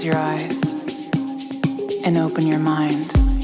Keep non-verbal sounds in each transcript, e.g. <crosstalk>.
Close your eyes and open your mind.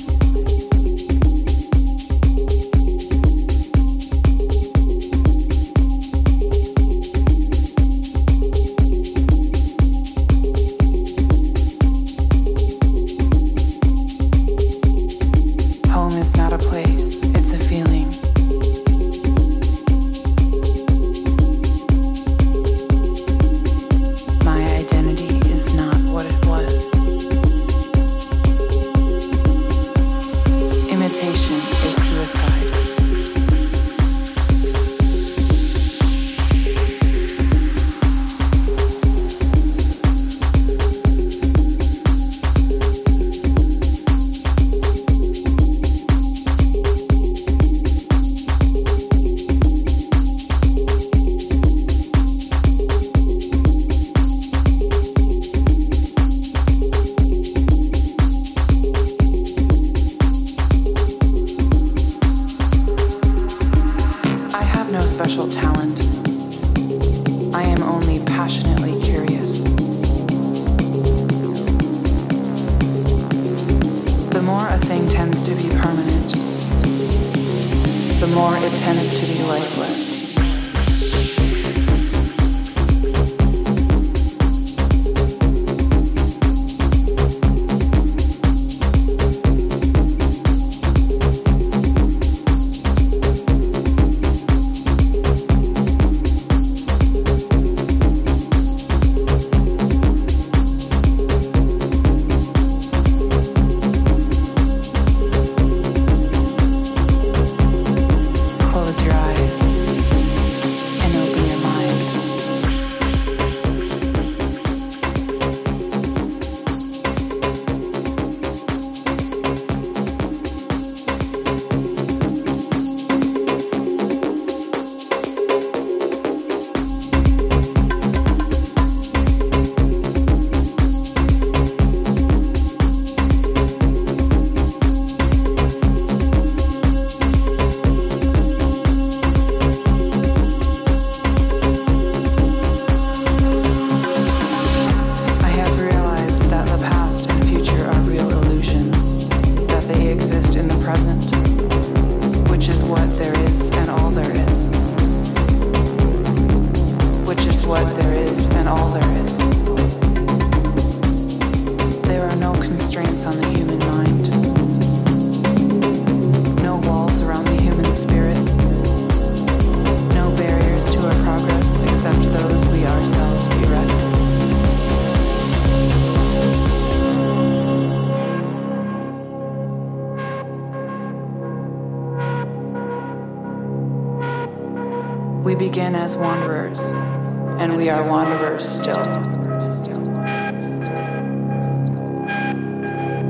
still.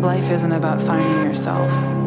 Life isn't about finding yourself.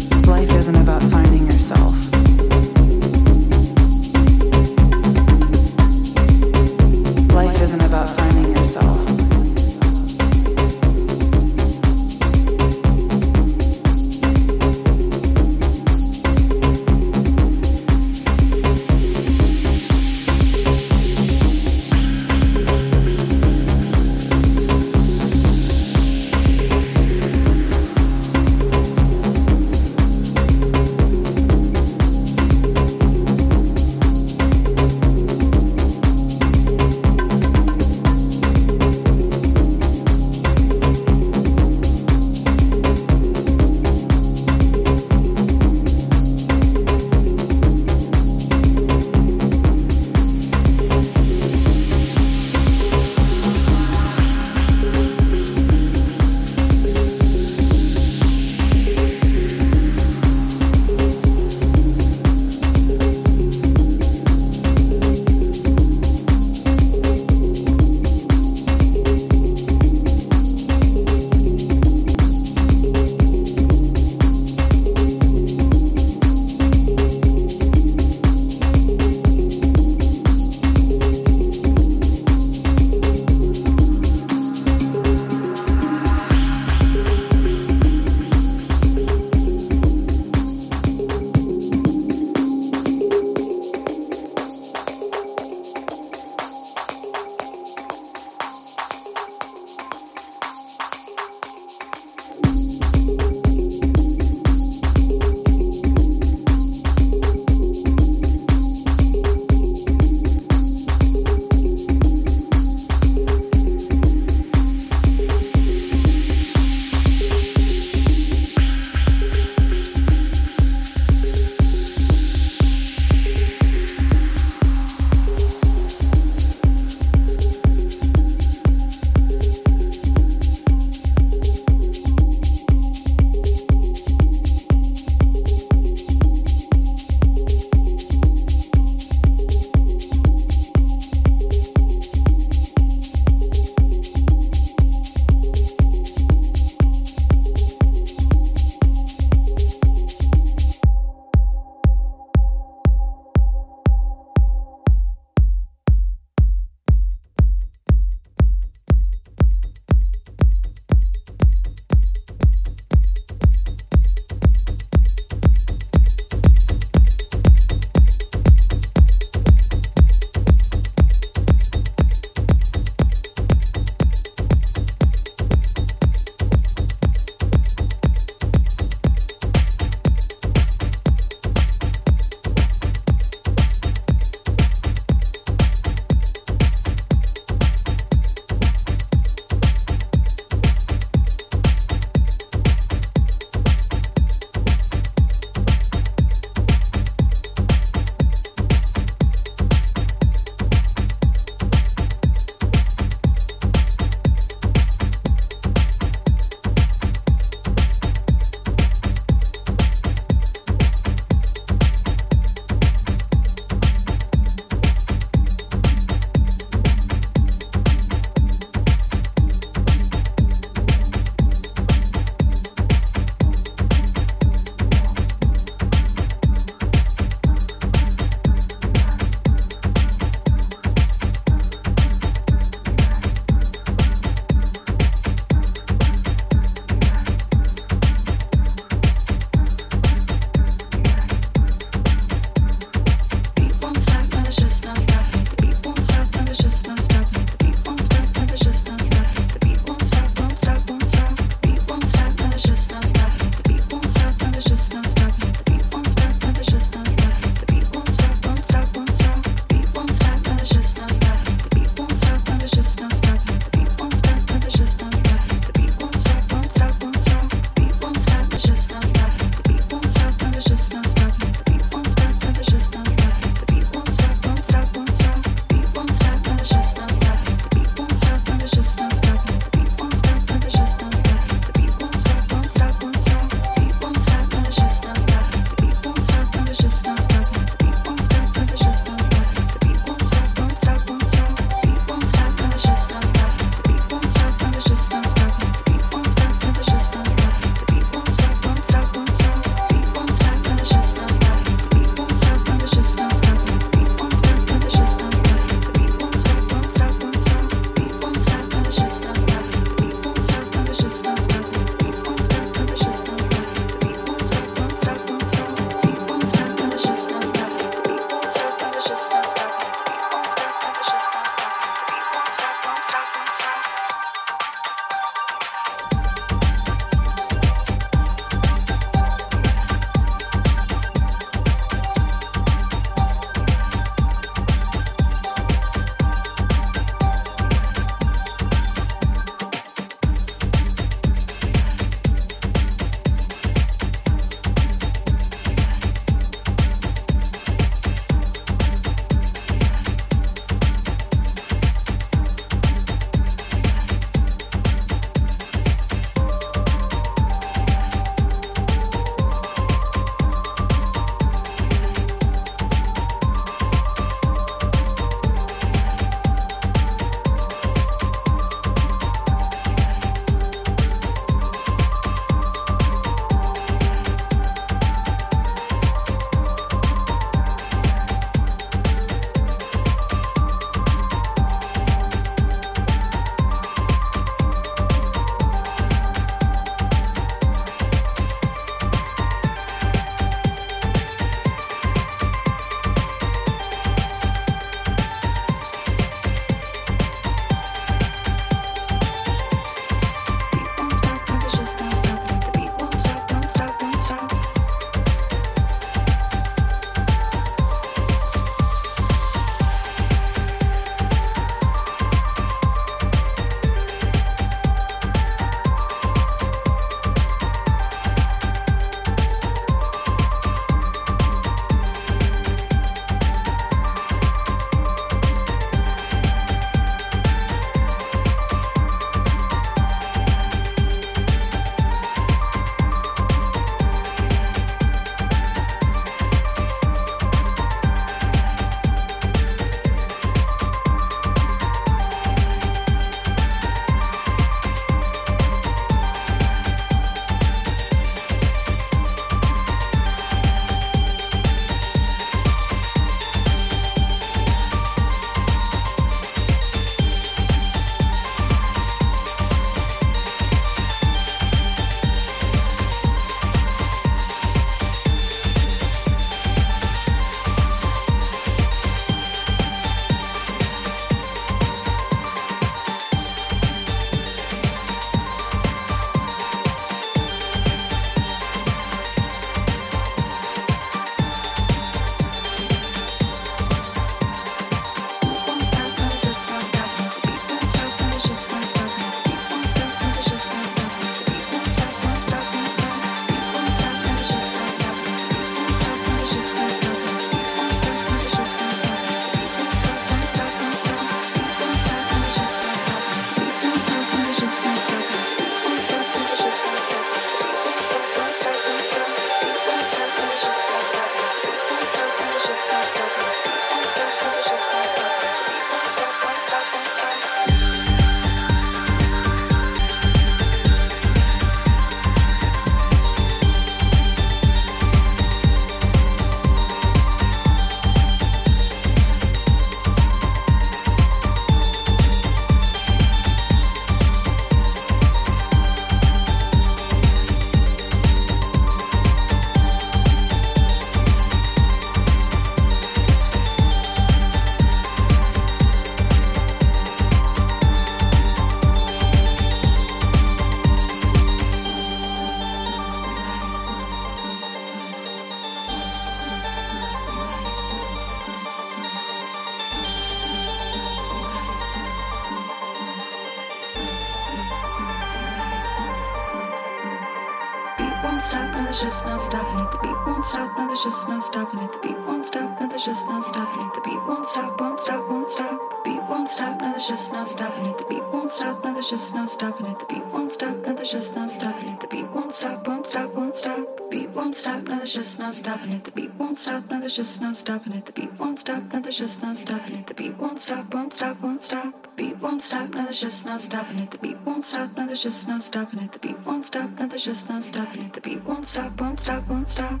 There's just no stopping it. The beat won't stop. No, there's just no stopping it. The beat won't stop. No, there's just no stopping it. The beat won't stop. Won't stop. Won't stop. Beat won't stop. No, there's just no stopping it. The beat won't stop. No, there's just no stopping it. The beat won't stop. No, there's just no stopping it. The beat won't stop. Won't stop. Won't stop.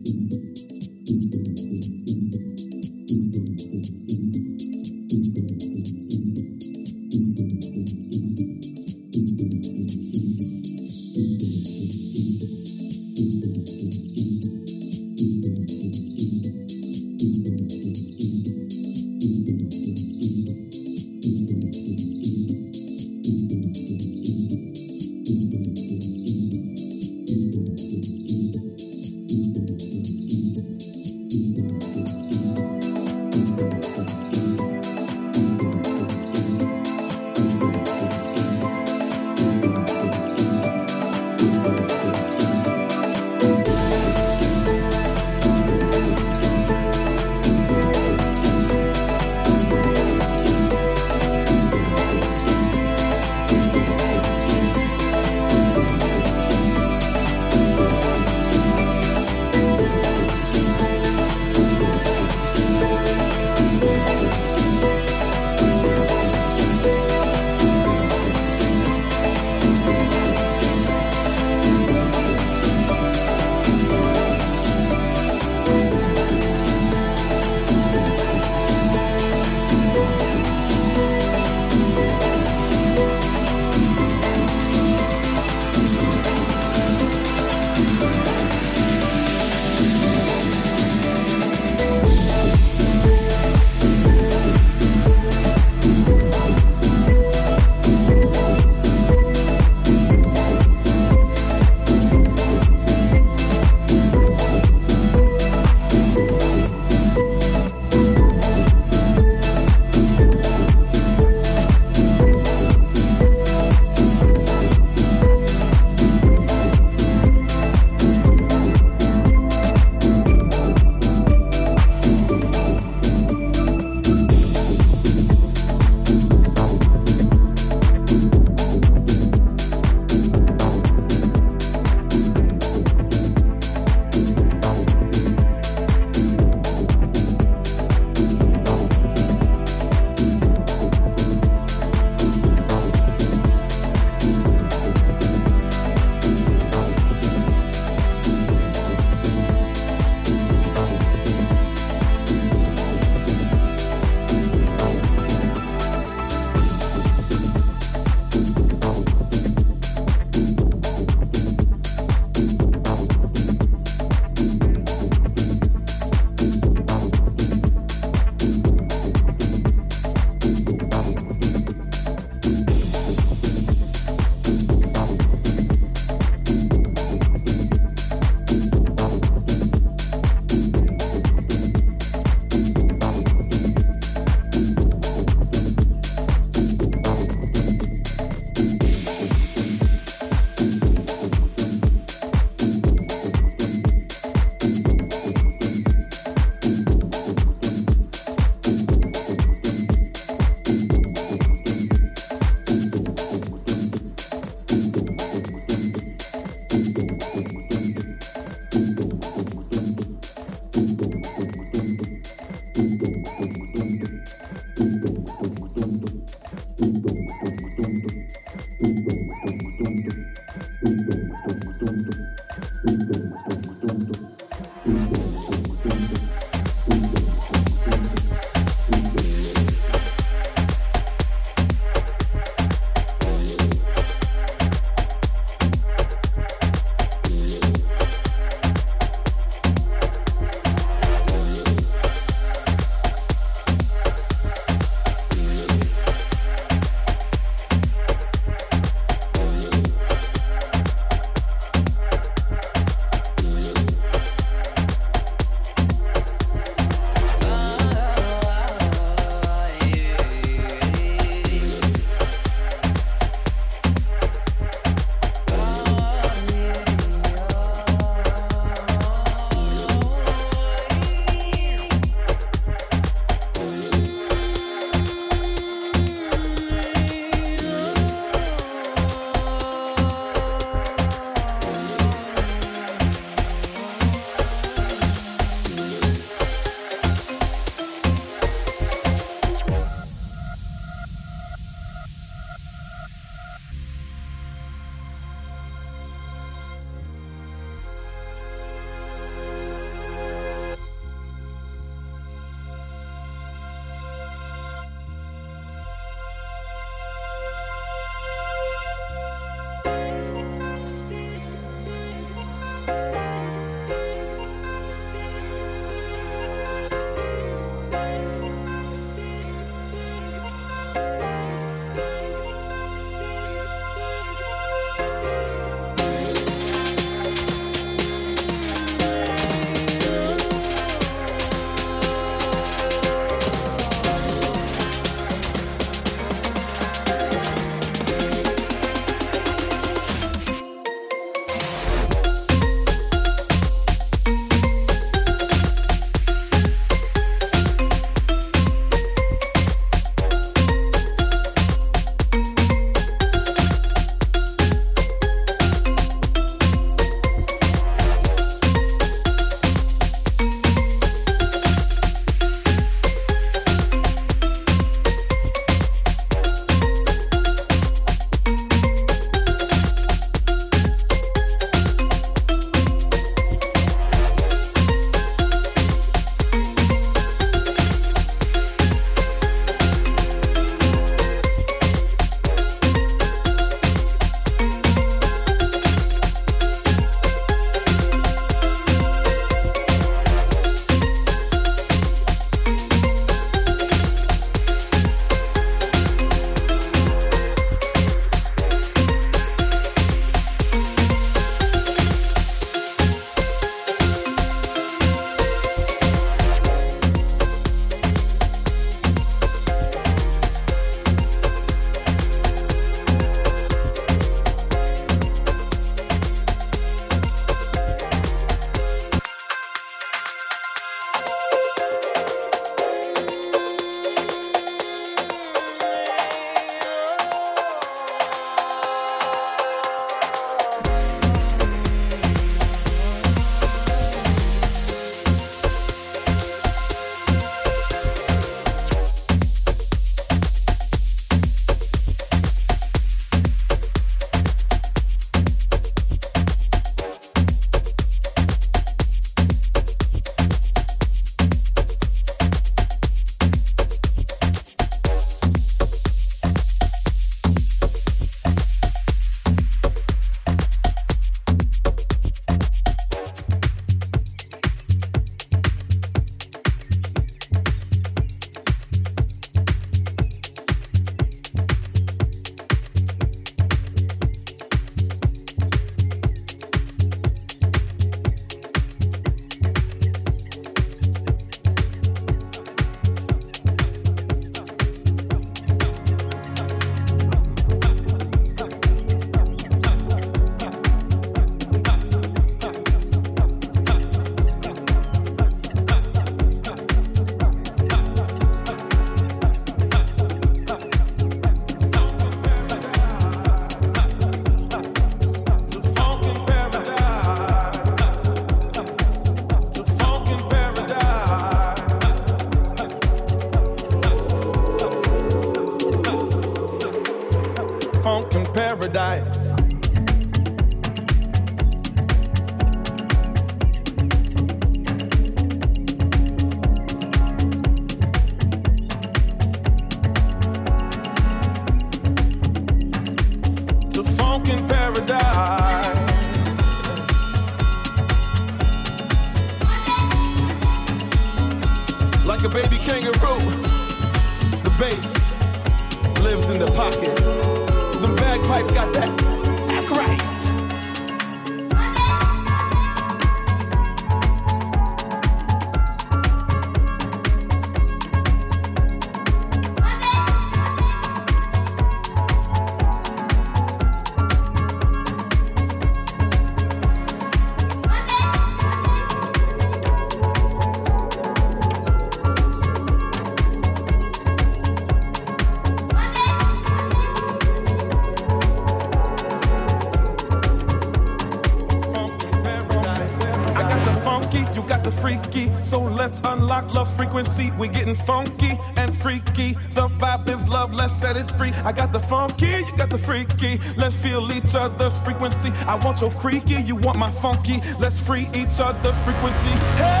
Frequency. We're getting funky and freaky. The vibe is love, let's set it free. I got the funky, you got the freaky. Let's feel each other's frequency. I want your freaky, you want my funky. Let's free each other's frequency. Hey!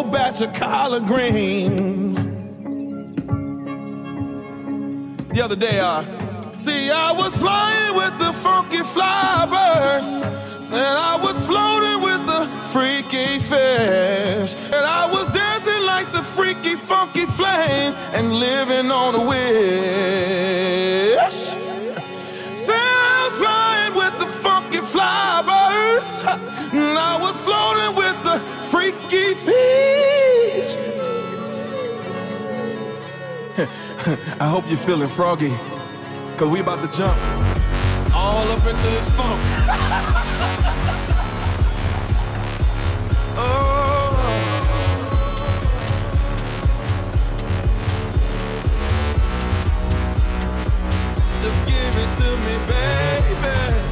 Old batch of collard greens. The other day, I see I was flying with the funky flybirds. Said I was floating with the freaky fish. And I was dancing like the freaky funky flames and living on a wish. Said I was flying with the funky flybirds. I was floating with the freaky fish. <laughs> I hope you're feeling froggy. Cause we about to jump all up into this funk. <laughs> oh. Just give it to me, baby.